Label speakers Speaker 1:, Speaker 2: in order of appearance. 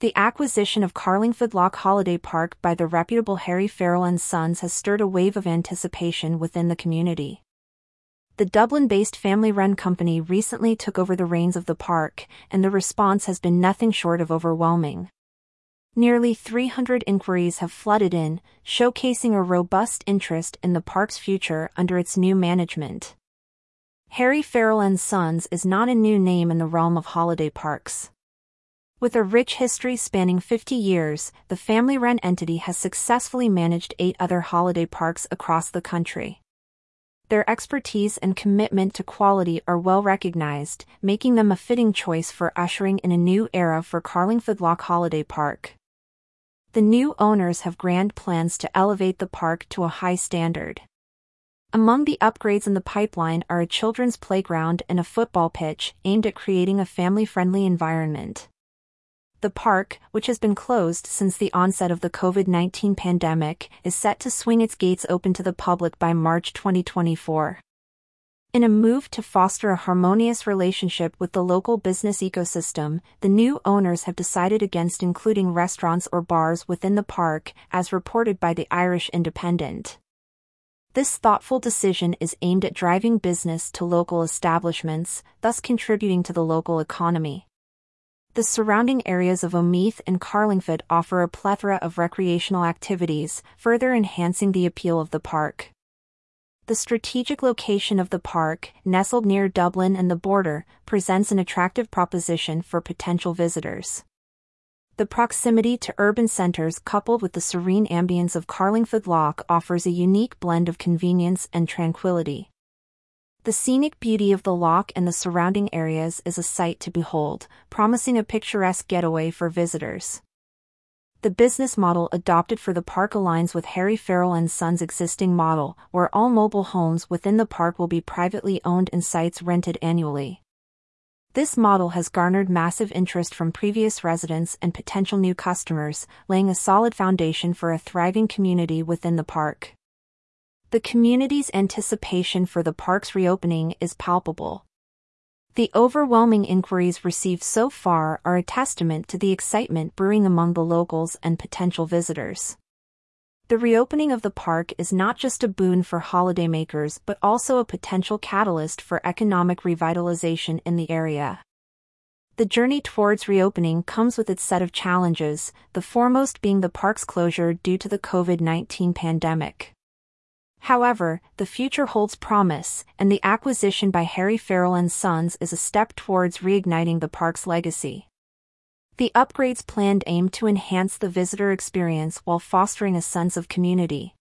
Speaker 1: The acquisition of Carlingford Lough Holiday Park by the reputable Harry Farrell and Sons has stirred a wave of anticipation within the community. The Dublin-based family-run company recently took over the reins of the park, and the response has been nothing short of overwhelming. Nearly 300 inquiries have flooded in, showcasing a robust interest in the park's future under its new management. Harry Farrell and Sons is not a new name in the realm of holiday parks. With a rich history spanning 50 years, the family-run entity has successfully managed eight other holiday parks across the country. Their expertise and commitment to quality are well recognized, making them a fitting choice for ushering in a new era for Carlingford Lough Holiday Park. The new owners have grand plans to elevate the park to a high standard. Among the upgrades in the pipeline are a children's playground and a football pitch aimed at creating a family-friendly environment. The park, which has been closed since the onset of the COVID 19 pandemic, is set to swing its gates open to the public by March 2024. In a move to foster a harmonious relationship with the local business ecosystem, the new owners have decided against including restaurants or bars within the park, as reported by the Irish Independent. This thoughtful decision is aimed at driving business to local establishments, thus contributing to the local economy. The surrounding areas of Omeath and Carlingford offer a plethora of recreational activities, further enhancing the appeal of the park. The strategic location of the park, nestled near Dublin and the border, presents an attractive proposition for potential visitors. The proximity to urban centers coupled with the serene ambience of Carlingford Lough offers a unique blend of convenience and tranquility. The scenic beauty of the lough and the surrounding areas is a sight to behold, promising a picturesque getaway for visitors. The business model adopted for the park aligns with Harry Farrell and Sons' existing model, where all mobile homes within the park will be privately owned and sites rented annually. This model has garnered massive interest from previous residents and potential new customers, laying a solid foundation for a thriving community within the park. The community's anticipation for the park's reopening is palpable. The overwhelming inquiries received so far are a testament to the excitement brewing among the locals and potential visitors. The reopening of the park is not just a boon for holidaymakers but also a potential catalyst for economic revitalization in the area. The journey towards reopening comes with its set of challenges, the foremost being the park's closure due to the COVID 19 pandemic. However, the future holds promise, and the acquisition by Harry Farrell and Sons is a step towards reigniting the park's legacy. The upgrades planned aim to enhance the visitor experience while fostering a sense of community.